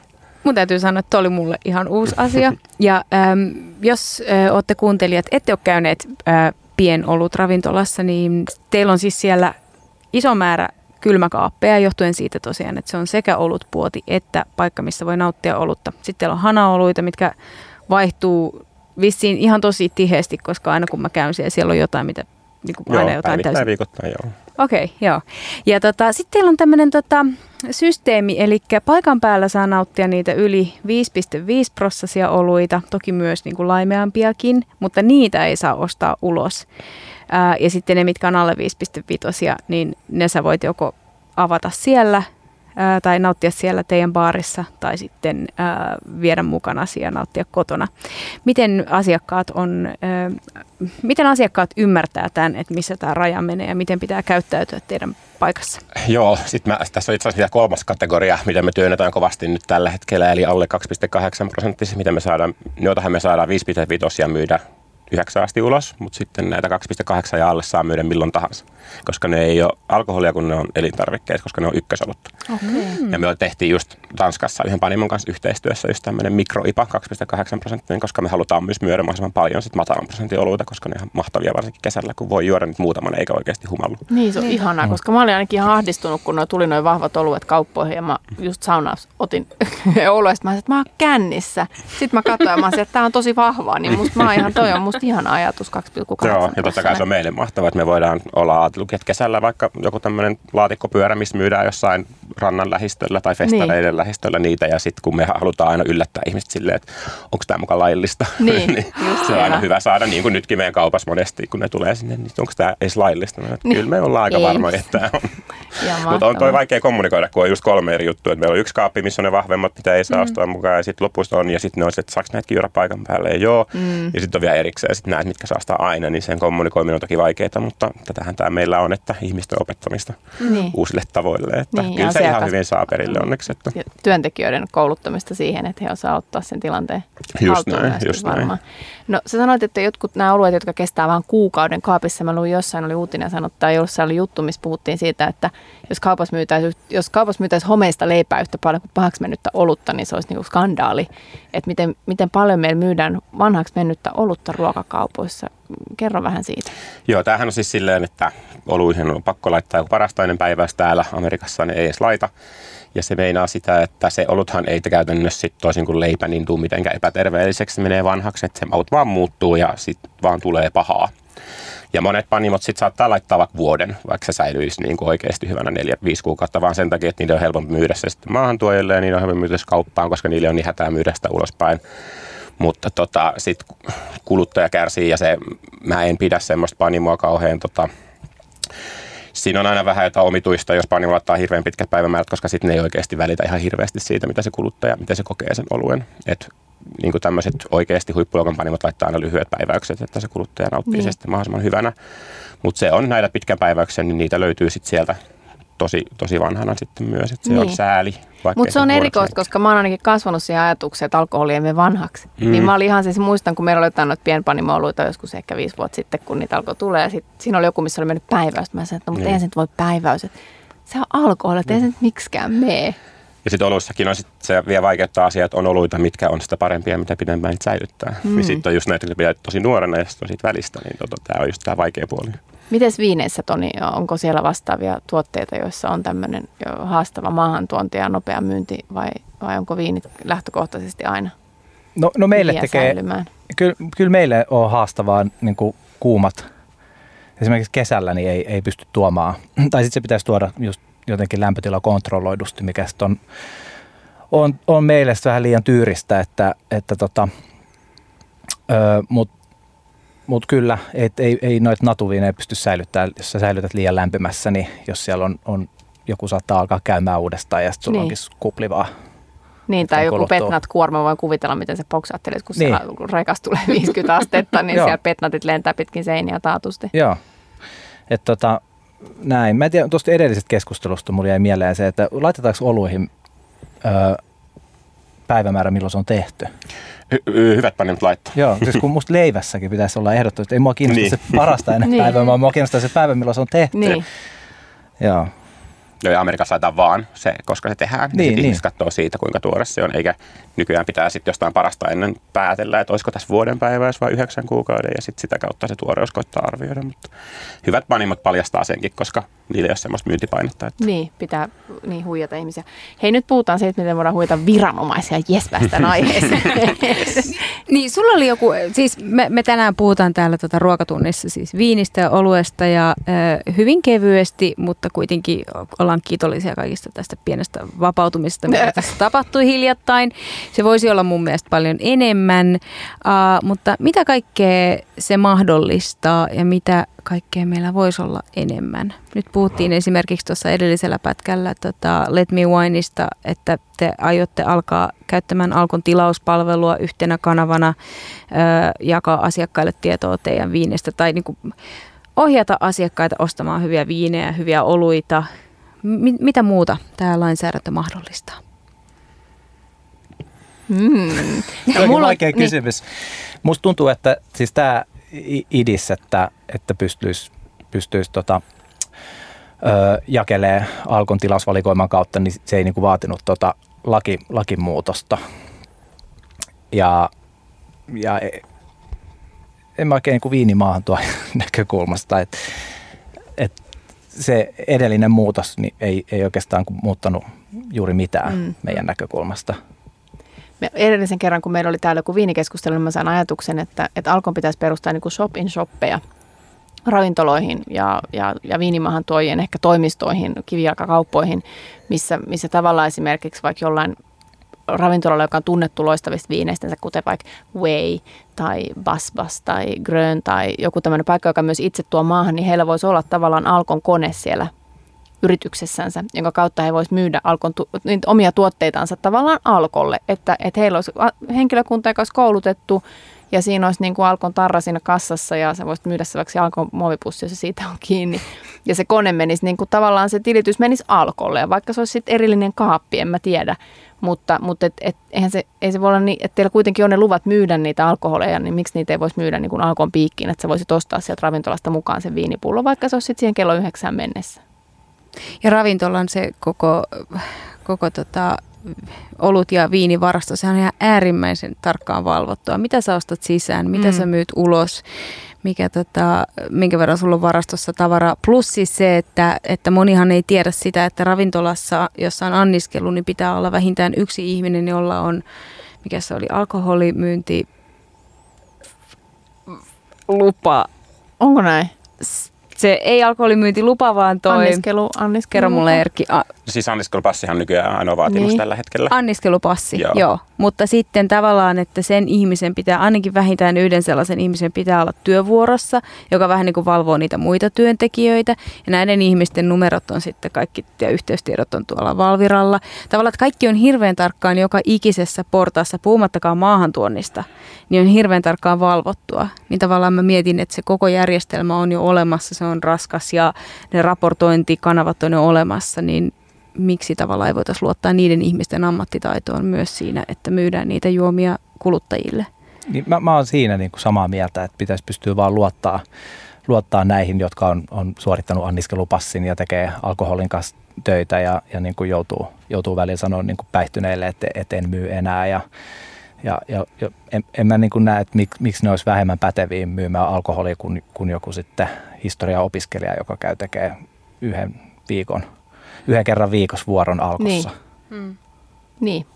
Mun täytyy sanoa, että oli mulle ihan uusi asia. Ja äm, jos äh, olette kuuntelijat, ette ole käyneet äh, pienolut ravintolassa, niin teillä on siis siellä iso määrä kylmäkaappeja johtuen siitä tosiaan, että se on sekä olutpuoti että paikka, missä voi nauttia olutta. Sitten on hanaoluita, mitkä vaihtuu vissiin ihan tosi tiheesti, koska aina kun mä käyn siellä, siellä on jotain, mitä niin kuin joo, aina jotain täysin. viikoittain, joo. Okei, okay, joo. Ja tota, sitten teillä on tämmöinen tota, systeemi, eli paikan päällä saa nauttia niitä yli 5,5 prosessia oluita, toki myös niin kuin laimeampiakin, mutta niitä ei saa ostaa ulos. Ää, ja sitten ne, mitkä on alle 5,5, niin ne sä voit joko avata siellä ää, tai nauttia siellä teidän baarissa tai sitten ää, viedä mukana ja nauttia kotona. Miten asiakkaat, on, ää, miten asiakkaat ymmärtää tämän, että missä tämä raja menee ja miten pitää käyttäytyä teidän paikassa? Joo, sit mä, tässä on itse asiassa kolmas kategoria, mitä me työnnetään kovasti nyt tällä hetkellä, eli alle 2,8 prosenttisia, mitä me saadaan, joitahan me saadaan 5,5 myydä 9 asti ulos, mutta sitten näitä 2,8 ja alle saa myydä milloin tahansa, koska ne ei ole alkoholia, kun ne on elintarvikkeet, koska ne on ykkösolutta. Okay. Ja me tehtiin just Tanskassa yhden panimon kanssa yhteistyössä just tämmöinen mikroipa 2,8 prosenttia, koska me halutaan myös myydä mahdollisimman paljon sit matalan prosentin oluita, koska ne on ihan mahtavia varsinkin kesällä, kun voi juoda nyt muutaman eikä oikeasti humallu. Niin, se on niin. ihanaa, koska mä olin ainakin ihan ahdistunut, kun tuli noin vahvat oluet kauppoihin ja mä just saunaus otin oluesta, mä sanoin, että mä oon kännissä. Sitten mä katsoin ja mä sanoin, että tää on tosi vahvaa, niin musta mä ihan toi on musta ihana ajatus 2,8 Joo, ja totta kai se on meille mahtavaa, että me voidaan olla ajatellut, että kesällä vaikka joku tämmöinen laatikkopyörä, missä myydään jossain rannan lähistöllä tai festareiden niin. lähistöllä niitä, ja sitten kun me halutaan aina yllättää ihmiset silleen, että onko tämä mukaan laillista, niin, niin se on aina hyvä saada, niin kuin nytkin meidän kaupassa monesti, kun ne tulee sinne, niin onko tämä edes laillista. Niin. Kyllä me ollaan aika varmoja, että tämä on. Mutta on toi vaikea kommunikoida, kun on just kolme eri juttua. Että meillä on yksi kaappi, missä on ne vahvemmat, mitä ei saa mm. ostaa mukaan, ja sitten lopussa on, ja sitten ne on se, että saako näitä juoda paikan päälle, ja joo. Mm. Ja sitten on vielä erikseen sitten näet, mitkä saa sitä aina, niin sen kommunikoiminen on toki vaikeaa, mutta tätähän tämä meillä on, että ihmisten opettamista niin. uusille tavoille. Että niin, kyllä se ihan hyvin saa perille onneksi. Että. Työntekijöiden kouluttamista siihen, että he osaa ottaa sen tilanteen just näin, just varmaan. Näin. No sä sanoit, että jotkut nämä alueet, jotka kestää vain kuukauden kaapissa, mä luin jossain, oli uutinen sanottu, tai jossain oli juttu, missä puhuttiin siitä, että jos kaupassa myytäisi, jos kaupassa myytäisi homeista leipää yhtä paljon kuin pahaksi mennyttä olutta, niin se olisi niin kuin skandaali. Että miten, miten paljon meillä myydään vanhaksi mennyttä olutta ruokakaupoissa. Kerro vähän siitä. Joo, tämähän on siis silleen, että oluihin on pakko laittaa joku parastainen päiväys täällä. Amerikassa ne ei edes laita. Ja se meinaa sitä, että se oluthan ei käytännössä sit toisin kuin leipä niin tuu mitenkään epäterveelliseksi. Se menee vanhaksi, että se maut vaan muuttuu ja sitten vaan tulee pahaa. Ja monet panimot sitten saattaa laittaa vaikka vuoden, vaikka se säilyisi niin kuin oikeasti hyvänä 4-5 kuukautta, vaan sen takia, että niiden on helpompi myydä se sitten maahantuojille ja niiden on helpompi myydä kauppaan, koska niille on niin hätää myydä sitä ulospäin. Mutta tota, sitten kuluttaja kärsii ja se, mä en pidä semmoista panimoa kauhean tota, siinä on aina vähän jotain omituista, jos panimo laittaa hirveän pitkät päivämäärät, koska sitten ne ei oikeasti välitä ihan hirveästi siitä, mitä se kuluttaja, miten se kokee sen oluen. Et niin kuin tämmöiset oikeasti huippuluokan panimot laittaa aina lyhyet päiväykset, että se kuluttaja nauttii niin. sitten mahdollisimman hyvänä. Mutta se on näitä pitkän päiväyksen, niin niitä löytyy sitten sieltä tosi, tosi vanhana sitten myös, että se niin. on sääli. Mutta se on erikoista, koska mä oon ainakin kasvanut siihen ajatukseen, että alkoholi ei vanhaksi. Mm. Niin mä olin ihan siis, muistan, kun meillä oli jotain noita pienpanimouluita joskus ehkä viisi vuotta sitten, kun niitä alkoi tulla. Ja sit, siinä oli joku, missä oli mennyt päiväys. Mä sanoin, että no, mutta niin. eihän se nyt voi päiväys. Se on alkoholi, että ei se nyt miksikään mene. Ja sitten oluissakin on sit, se vielä vaikeuttaa asiaa, että on oluita, mitkä on sitä parempia, mitä pidempään niitä säilyttää. Mm. Niin sitten on just näitä, jotka pitää tosi nuorena ja sitten on siitä välistä, niin tota, tämä on just tämä vaikea puoli. Miten viineissä, Toni, onko siellä vastaavia tuotteita, joissa on tämmöinen haastava maahantuonti ja nopea myynti vai, vai onko viinit lähtökohtaisesti aina No, no meille tekee, kyllä, kyllä meille on haastavaa niin kuin kuumat. Esimerkiksi kesällä niin ei, ei pysty tuomaan, tai sitten se pitäisi tuoda just jotenkin lämpötila kontrolloidusti, mikä on, on, on meille vähän liian tyyristä, että, että tota, mutta mut kyllä, et, ei, ei noita natuviineja pysty säilyttämään, jos sä säilytät liian lämpimässä, niin jos siellä on, on joku saattaa alkaa käymään uudestaan ja sitten sulla niin. onkin kuplivaa. Niin, tai joku petnat kuorma, voi kuvitella, miten se poksaattelee, kun niin. siellä rekas tulee 50 astetta, niin siellä petnatit lentää pitkin seiniä taatusti. Joo. Et tota, näin. Mä en tiedä, tuosta edellisestä keskustelusta mulle jäi mieleen se, että laitetaanko oluihin ö, päivämäärä, milloin se on tehty? Hy- hyvät panimot laittaa. Joo, siis kun musta leivässäkin pitäisi olla ehdottomasti, ei mua kiinnosta niin. se parasta ennen niin. päivää, vaan mua kiinnostaa se päivä, milloin se on tehty. Niin. Joo. Joo, ja Amerikassa laitetaan vaan se, koska se tehdään. Niin, niin. ihmiset katsoo siitä, kuinka tuore se on, eikä nykyään pitää sitten jostain parasta ennen päätellä, että olisiko tässä vuoden päiväys vai yhdeksän kuukauden, ja sitten sitä kautta se tuoreus koittaa arvioida. Mutta hyvät panimot paljastaa senkin, koska niillä ei ole semmoista myyntipainetta. Että... Niin, pitää niin huijata ihmisiä. Hei, nyt puhutaan siitä, miten voidaan huijata viranomaisia. Jes, päästään aiheeseen. niin, sulla oli joku, siis me, me tänään puhutaan täällä tuota ruokatunnissa siis viinistä ja oluesta ja äh, hyvin kevyesti, mutta kuitenkin ollaan kiitollisia kaikista tästä pienestä vapautumisesta, mitä tässä tapahtui hiljattain. Se voisi olla mun mielestä paljon enemmän, uh, mutta mitä kaikkea se mahdollistaa ja mitä kaikkea meillä voisi olla enemmän? Nyt puhuttiin esimerkiksi tuossa edellisellä pätkällä tota Let Me Wineista, että te aiotte alkaa käyttämään Alkon tilauspalvelua yhtenä kanavana, uh, jakaa asiakkaille tietoa teidän viineistä tai niin kuin ohjata asiakkaita ostamaan hyviä viinejä, hyviä oluita, M- mitä muuta tämä lainsäädäntö mahdollistaa? Mm. Mulla on vaikea niin. kysymys. Musta tuntuu, että siis tämä idis, että, että pystyisi, pystyisi tota, ö, jakelee Alkon tilausvalikoiman kautta, niin se ei niinku vaatinut tota laki, lakimuutosta. Ja, ja e, en mä oikein niin viinimaahan tuo näkökulmasta, että et se edellinen muutos niin ei, ei oikeastaan muuttanut juuri mitään mm. meidän näkökulmasta. Me edellisen kerran, kun meillä oli täällä joku viinikeskustelu, niin mä sain ajatuksen, että, että Alkon pitäisi perustaa niin shop-in-shoppeja ravintoloihin ja, ja, ja viinimahan tuojien ehkä toimistoihin, kivijalkakauppoihin, missä, missä tavallaan esimerkiksi vaikka jollain ravintolalla, joka on tunnettu loistavista viineistä, kuten vaikka Way tai Basbas tai Grön tai joku tämmöinen paikka, joka myös itse tuo maahan, niin heillä voisi olla tavallaan Alkon kone siellä yrityksessänsä, jonka kautta he voisivat myydä Alkon tu- niin omia tuotteitansa tavallaan Alkolle, että, että heillä olisi henkilökunta, joka olisi koulutettu ja siinä olisi niin kuin Alkon tarra siinä kassassa ja sä voisit myydä se vaikka Alkon muovipussi, jos se siitä on kiinni. Ja se kone menisi niin kuin tavallaan se tilitys menisi Alkolle ja vaikka se olisi sitten erillinen kaappi, en mä tiedä. Mutta, mutta et, et, eihän se, ei se voi olla niin, että teillä kuitenkin on ne luvat myydä niitä alkoholeja, niin miksi niitä ei voisi myydä niin kuin Alkon piikkiin, että sä voisit ostaa sieltä ravintolasta mukaan sen viinipullo, vaikka se olisi sitten siihen kello yhdeksään mennessä. Ja ravintolan se koko, koko tota, olut- ja viinivarasto, se on ihan äärimmäisen tarkkaan valvottua. Mitä sä ostat sisään, mitä mm. sä myyt ulos, mikä tota, minkä verran sulla on varastossa tavaraa. Plus siis se, että, että monihan ei tiedä sitä, että ravintolassa, jossa on anniskelu, niin pitää olla vähintään yksi ihminen, jolla on, mikä se oli, alkoholimyynti lupa. Onko näin? Se ei alkoholimyyntilupa, vaan toi... Anniskelu, anniskelu. Kerro mulle Erkki. A- siis anniskelupassihan nykyään ainoa vaatimus niin. tällä hetkellä. Anniskelupassi, joo. joo. Mutta sitten tavallaan, että sen ihmisen pitää, ainakin vähintään yhden sellaisen ihmisen pitää olla työvuorossa, joka vähän niin kuin valvoo niitä muita työntekijöitä. Ja näiden ihmisten numerot on sitten kaikki, ja yhteystiedot on tuolla Valviralla. Tavallaan, että kaikki on hirveän tarkkaan joka ikisessä portaassa, puhumattakaan maahantuonnista, niin on hirveän tarkkaan valvottua. Niin tavallaan mä mietin, että se koko järjestelmä on jo olemassa, se on raskas ja ne raportointikanavat on jo olemassa, niin miksi tavallaan ei voitaisiin luottaa niiden ihmisten ammattitaitoon myös siinä, että myydään niitä juomia kuluttajille? Niin mä, mä oon siinä niin kuin samaa mieltä, että pitäisi pystyä vaan luottaa, luottaa näihin, jotka on, on suorittanut anniskelupassin ja tekee alkoholin kanssa töitä ja, ja niin kuin joutuu, joutuu välillä sanoa niin kuin päihtyneille, että, että en myy enää ja, ja, ja, ja en, en mä niin kuin näe, että mik, miksi ne olisi vähemmän päteviä myymään alkoholia kuin, kuin joku sitten historia-opiskelija, joka käy tekee yhden viikon, yhden kerran viikossa vuoron alkossa. Niin. Hmm. niin.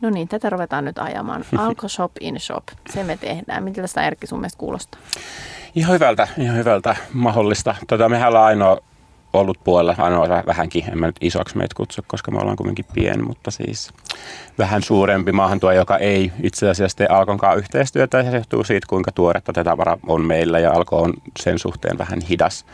No niin, tätä ruvetaan nyt ajamaan. Alko shop in shop, se me tehdään. Miten tästä Erkki sun mielestä kuulostaa? Ihan hyvältä, ihan hyvältä mahdollista. Tota, mehän ollaan ainoa ollut puolella, ainoa vähänkin, en mä nyt isoksi meitä kutsu, koska me ollaan kuitenkin pieni, mutta siis vähän suurempi maahantuo, joka ei itse asiassa tee Alkonkaan yhteistyötä. Ja se johtuu siitä, kuinka tuoretta tätä tavara on meillä ja Alko on sen suhteen vähän hidas.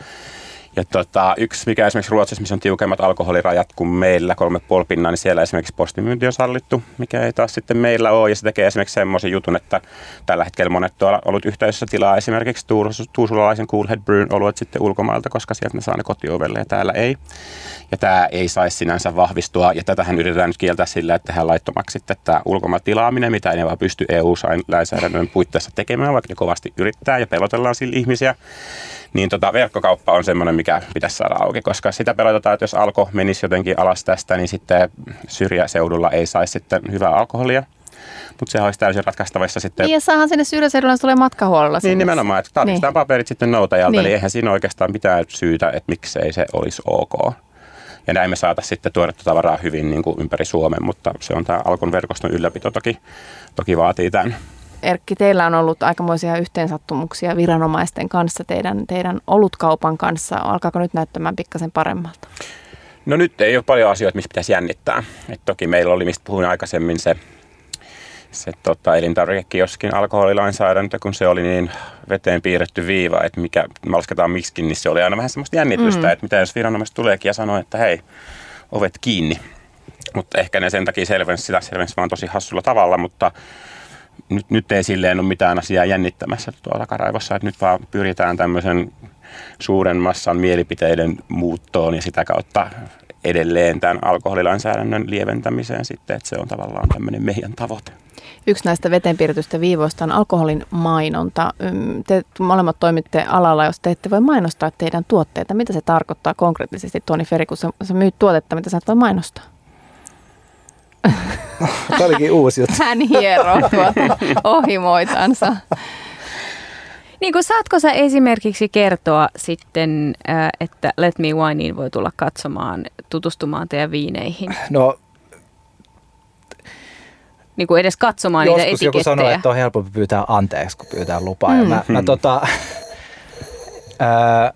Ja tota, yksi, mikä esimerkiksi Ruotsissa, missä on tiukemmat alkoholirajat kuin meillä, kolme pinnaa, niin siellä esimerkiksi postimyynti on sallittu, mikä ei taas sitten meillä ole. Ja se tekee esimerkiksi semmoisen jutun, että tällä hetkellä monet tuolla ollut yhteydessä tilaa esimerkiksi tuusulalaisen Coolhead Brewn oluet sitten ulkomailta, koska sieltä ne saa ne kotiovelle ja täällä ei. Ja tämä ei saisi sinänsä vahvistua. Ja tätähän yritetään nyt kieltää sillä, että tehdään laittomaksi sitten tämä ulkomaan tilaaminen, mitä ei vaan pysty EU-lainsäädännön puitteissa tekemään, vaikka ne kovasti yrittää ja pelotellaan sillä ihmisiä niin tota, verkkokauppa on semmoinen, mikä pitäisi saada auki, koska sitä pelotetaan, että jos alko menisi jotenkin alas tästä, niin sitten syrjäseudulla ei saisi sitten hyvää alkoholia. Mutta se olisi täysin ratkaistavissa sitten. Niin ja saahan sinne syrjäseudulla, jos tulee matkahuollolla. Niin nimenomaan, että tarvitaan niin. paperit sitten noutajalta, niin. eli eihän siinä oikeastaan mitään syytä, että miksei se olisi ok. Ja näin me saataisiin sitten tuoretta tavaraa hyvin niin kuin ympäri Suomen, mutta se on tämä Alkon verkoston ylläpito toki, toki vaatii tämän. Erkki, teillä on ollut aikamoisia yhteensattumuksia viranomaisten kanssa, teidän, teidän olutkaupan kanssa. Alkaako nyt näyttämään pikkasen paremmalta? No nyt ei ole paljon asioita, missä pitäisi jännittää. Et toki meillä oli, mistä puhuin aikaisemmin, se, se tota, elintarvikekioskin alkoholilainsäädäntö, kun se oli niin veteen piirretty viiva, että mikä lasketaan miskin, niin se oli aina vähän semmoista jännitystä, mm. että mitä jos viranomaiset tuleekin ja sanoo, että hei, ovet kiinni. Mutta ehkä ne sen takia selvensi sitä selvensi vaan tosi hassulla tavalla, mutta nyt, nyt ei silleen ole mitään asiaa jännittämässä tuolla takaraivossa, että nyt vaan pyritään tämmöisen suuren massan mielipiteiden muuttoon ja sitä kautta edelleen tämän alkoholilainsäädännön lieventämiseen sitten, että se on tavallaan tämmöinen meidän tavoite. Yksi näistä veteenpiirretystä viivoista on alkoholin mainonta. Te molemmat toimitte alalla, jos te ette voi mainostaa teidän tuotteita. Mitä se tarkoittaa konkreettisesti, Tuoni Feri, kun sä, sä myyt tuotetta, mitä sä et voi mainostaa? Tämä olikin uusi juttu. Hän hieroo tuota ohimoitansa. Niin kuin saatko sä esimerkiksi kertoa sitten, äh, että Let Me Wineen voi tulla katsomaan, tutustumaan teidän viineihin? No niin kuin edes katsomaan niitä etikettejä. joku sanoi, että on helpompi pyytää anteeksi, kun pyytää lupaa. Mm. Ja mä, mä tota, ää,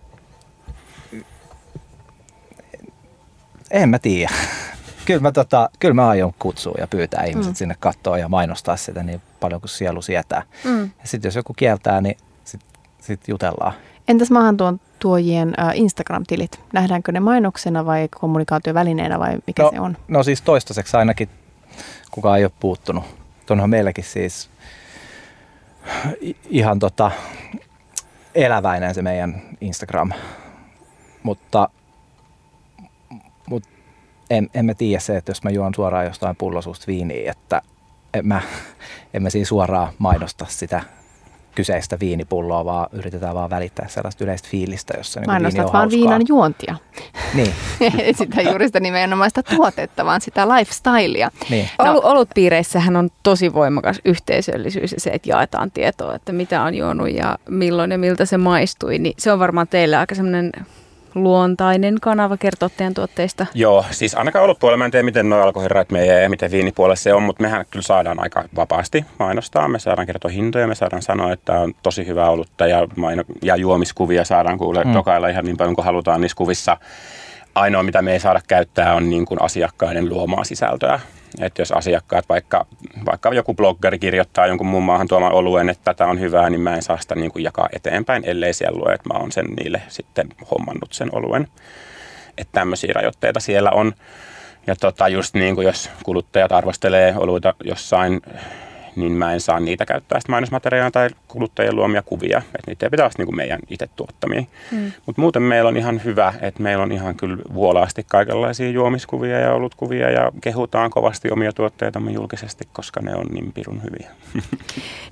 en mä tiedä kyllä mä, tota, kyllä mä aion kutsua ja pyytää ihmiset mm. sinne katsoa ja mainostaa sitä niin paljon kuin sielu sietää. Mm. Ja sitten jos joku kieltää, niin sitten sit jutellaan. Entäs maahantuon tuojien äh, Instagram-tilit? Nähdäänkö ne mainoksena vai kommunikaatiovälineenä vai mikä no, se on? No siis toistaiseksi ainakin kukaan ei ole puuttunut. Tuonhan meilläkin siis ihan tota, eläväinen se meidän Instagram. Mutta en, en mä tiedä se, että jos mä juon suoraan jostain pullosuusta viiniä, että en mä, en mä siinä suoraan mainosta sitä kyseistä viinipulloa, vaan yritetään vaan välittää sellaista yleistä fiilistä, jossa niin Mainostat viini on vaan hauskaa. viinan juontia. Niin. sitä juuri sitä nimenomaista tuotetta, vaan sitä lifestylea. Niin. No. Olutpiireissähän on tosi voimakas yhteisöllisyys ja se, että jaetaan tietoa, että mitä on juonut ja milloin ja miltä se maistui. Niin se on varmaan teille aika semmoinen luontainen kanava kertoa teidän tuotteista? Joo, siis ainakaan ollut puolella. Mä en tiedä, miten nuo alkoholirat meidän ja miten viinipuolella se on, mutta mehän kyllä saadaan aika vapaasti mainostaa. Me saadaan kertoa hintoja, me saadaan sanoa, että on tosi hyvä olutta ja, maino- ja juomiskuvia saadaan kuulla mm. dokailla ihan niin paljon kuin halutaan niissä kuvissa. Ainoa, mitä me ei saada käyttää, on niin kuin asiakkaiden luomaa sisältöä. Että jos asiakkaat, vaikka, vaikka joku bloggeri kirjoittaa jonkun muun maahan tuomaan oluen, että tätä on hyvää, niin mä en saa sitä niin kuin jakaa eteenpäin, ellei siellä lue, että mä oon sen niille sitten hommannut sen oluen. Että tämmöisiä rajoitteita siellä on. Ja tota, just niin kuin jos kuluttajat arvostelee oluita jossain niin mä en saa niitä käyttää sitä mainosmateriaalia tai kuluttajien luomia kuvia. Että niitä ei pitäisi niin kuin meidän itse tuottamia. Mm. Mutta muuten meillä on ihan hyvä, että meillä on ihan kyllä vuolaasti kaikenlaisia juomiskuvia ja olutkuvia ja kehutaan kovasti omia tuotteitamme julkisesti, koska ne on niin pirun hyviä.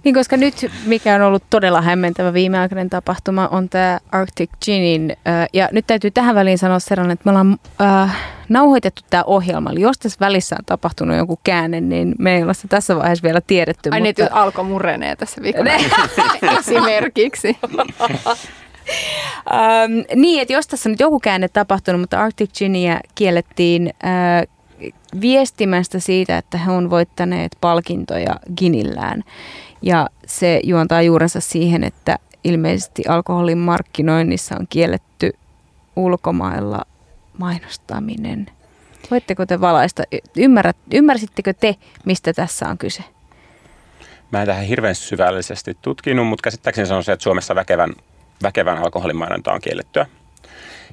Niin, koska nyt, mikä on ollut todella hämmentävä viimeaikainen tapahtuma, on tämä Arctic Ginin. Ja nyt täytyy tähän väliin sanoa sellainen, että me ollaan äh, nauhoitettu tämä ohjelma. Eli jos tässä välissä on tapahtunut joku käänne, niin me ei olla sitä tässä vaiheessa vielä tiedetty. Ai mutta... nyt alkoi murenee tässä viikolla esimerkiksi. um, niin, että jos tässä on nyt joku käänne tapahtunut, mutta Arctic Ginia kiellettiin uh, viestimästä siitä, että he on voittaneet palkintoja Ginillään. Ja se juontaa juurensa siihen, että ilmeisesti alkoholin markkinoinnissa on kielletty ulkomailla mainostaminen. Voitteko te valaista? Ymmärrät, ymmärsittekö te, mistä tässä on kyse? Mä en tähän hirveän syvällisesti tutkinut, mutta käsittääkseni se on se, että Suomessa väkevän, väkevän alkoholin mainonta on kiellettyä.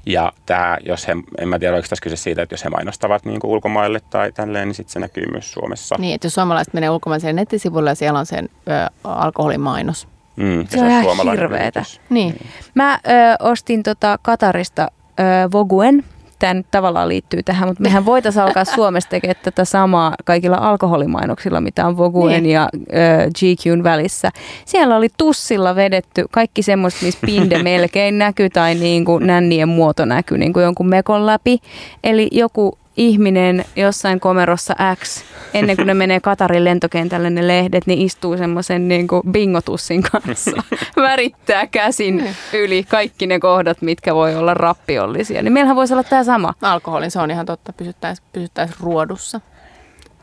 Ja tämä, jos he, en mä tiedä, oliko tässä kyse siitä, että jos he mainostavat niin kuin ulkomaille tai tälleen, niin sitten se näkyy myös Suomessa. Niin, että jos suomalaiset menee ulkomaiselle nettisivuille ja siellä on sen ö, alkoholimainos. Mm, se, se on ihan hirveetä. Niin. niin. Mä ö, ostin tota Katarista ö, Voguen, tämä nyt tavallaan liittyy tähän, mutta mehän voitaisiin alkaa Suomessa tekemään tätä samaa kaikilla alkoholimainoksilla, mitä on Voguen niin. ja ö, GQn välissä. Siellä oli tussilla vedetty kaikki semmoista, missä pinde melkein näkyy tai niin kuin nännien muoto näkyy niin kuin jonkun mekon läpi. Eli joku ihminen jossain komerossa X, ennen kuin ne menee Katarin lentokentälle ne lehdet, niin istuu semmoisen niin bingotussin kanssa, värittää käsin niin. yli kaikki ne kohdat, mitkä voi olla rappiollisia. Niin meillähän voisi olla tämä sama. Alkoholin, se on ihan totta, pysyttäisiin pysyttäisi ruodussa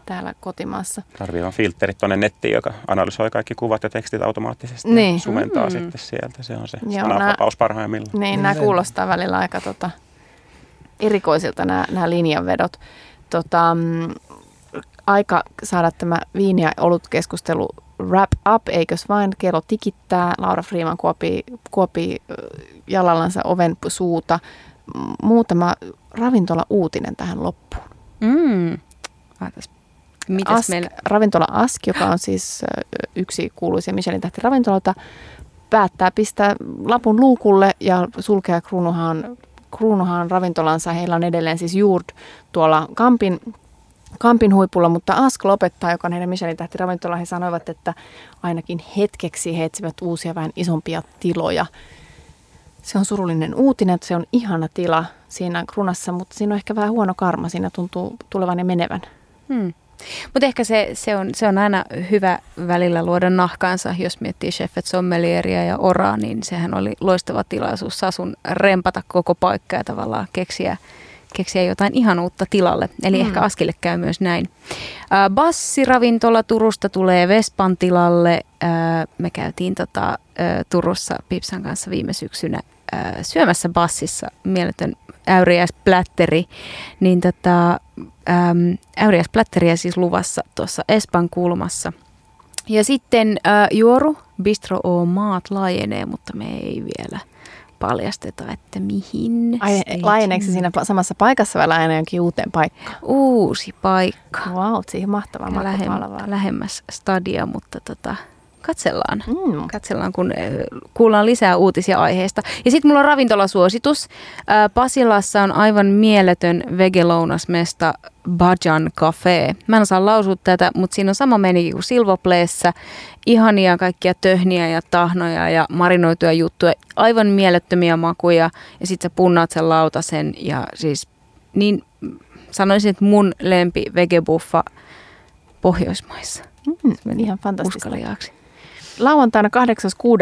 täällä kotimaassa. Tarvii vaan filterit tuonne nettiin, joka analysoi kaikki kuvat ja tekstit automaattisesti niin. ja sumentaa mm-hmm. sitten sieltä. Se on se sananvapaus parhaimmillaan. Niin, nämä kuulostaa välillä aika tota, erikoisilta nämä, nämä linjanvedot. Tota, mm, aika saada tämä viini- ja olutkeskustelu wrap up, eikös vain kello tikittää. Laura Freeman kuopi, kuopi jalallansa oven suuta. Muutama ravintola-uutinen tähän loppuun. Mm. Ask, meillä? Ravintola Ask, joka on siis yksi kuuluisia Michelin tähti ravintolata, päättää pistää lapun luukulle ja sulkea Kruunuhaan Kruunuhan ravintolansa, heillä on edelleen siis Juurd tuolla Kampin, Kampin huipulla, mutta Ask lopettaa, joka on heidän Michelin tähti ravintola. He sanoivat, että ainakin hetkeksi he etsivät uusia vähän isompia tiloja. Se on surullinen uutinen, että se on ihana tila siinä krunassa, mutta siinä on ehkä vähän huono karma. Siinä tuntuu tulevan ja menevän. Hmm. Mutta ehkä se, se, on, se on aina hyvä välillä luoda nahkaansa, jos miettii Chefet Sommelieria ja Oraa, niin sehän oli loistava tilaisuus Sasun rempata koko paikka ja tavallaan keksiä, keksiä jotain ihan uutta tilalle. Eli mm. ehkä Askille käy myös näin. Äh, Bassiravintola Turusta tulee Vespan tilalle. Äh, me käytiin tota, äh, Turussa Pipsan kanssa viime syksynä syömässä Bassissa mieletön äyriäisplätteri, niin tota, äyriäisplätteriä siis luvassa tuossa Espan kulmassa. Ja sitten äh, Juoru, Bistro O maat laajenee, mutta me ei vielä paljasteta, että mihin. Ai, laajeneeko se siinä samassa paikassa vai laajenee jonkin uuteen paikkaan? Uusi paikka. Wow, siihen mahtavaa. Lähem, lähemmäs stadia, mutta tota, katsellaan. Mm. Katsellaan, kun kuullaan lisää uutisia aiheesta. Ja sitten mulla on ravintolasuositus. Pasilassa on aivan mieletön vegelounasmesta Bajan Cafe. Mä en osaa lausua tätä, mutta siinä on sama meni kuin Silvopleessä. Ihania kaikkia töhniä ja tahnoja ja marinoituja juttuja. Aivan mielettömiä makuja. Ja sitten sä punnaat sen lautasen ja siis niin sanoisin, että mun lempi vegebuffa Pohjoismaissa. Mm, ihan fantastista. Uskaliaaksi. Lauantaina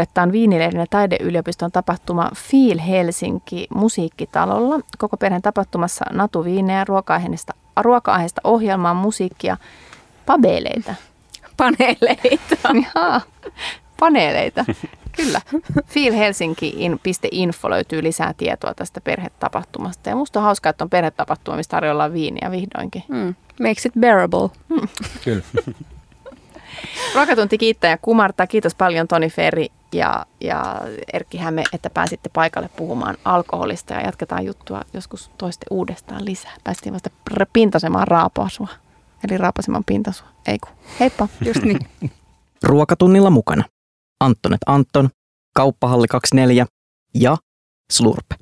8.6. on Viinileiden ja taideyliopiston tapahtuma Feel Helsinki musiikkitalolla. Koko perheen tapahtumassa Natu Viineä, ruoka-aiheesta, ruoka-aiheesta ohjelmaa, musiikkia, pabeleita. Paneeleita. Jaa, paneeleita. Kyllä. Feelhelsinki.info löytyy lisää tietoa tästä perhetapahtumasta. Ja musta on hauskaa, että on perhetapahtuma, missä tarjolla viiniä vihdoinkin. Mm. Makes it bearable. Mm. Kyllä. Ruokatunti kiittää ja kumartaa. Kiitos paljon Toni Ferri ja, ja Erkki Häme, että pääsitte paikalle puhumaan alkoholista ja jatketaan juttua joskus toiste uudestaan lisää. Päästiin vasta pintasemaan raapasua, eli raapasemaan pintasua. Ei kun, heippa. Just niin. Ruokatunnilla mukana Anttonet Anton, Kauppahalli 24 ja Slurp.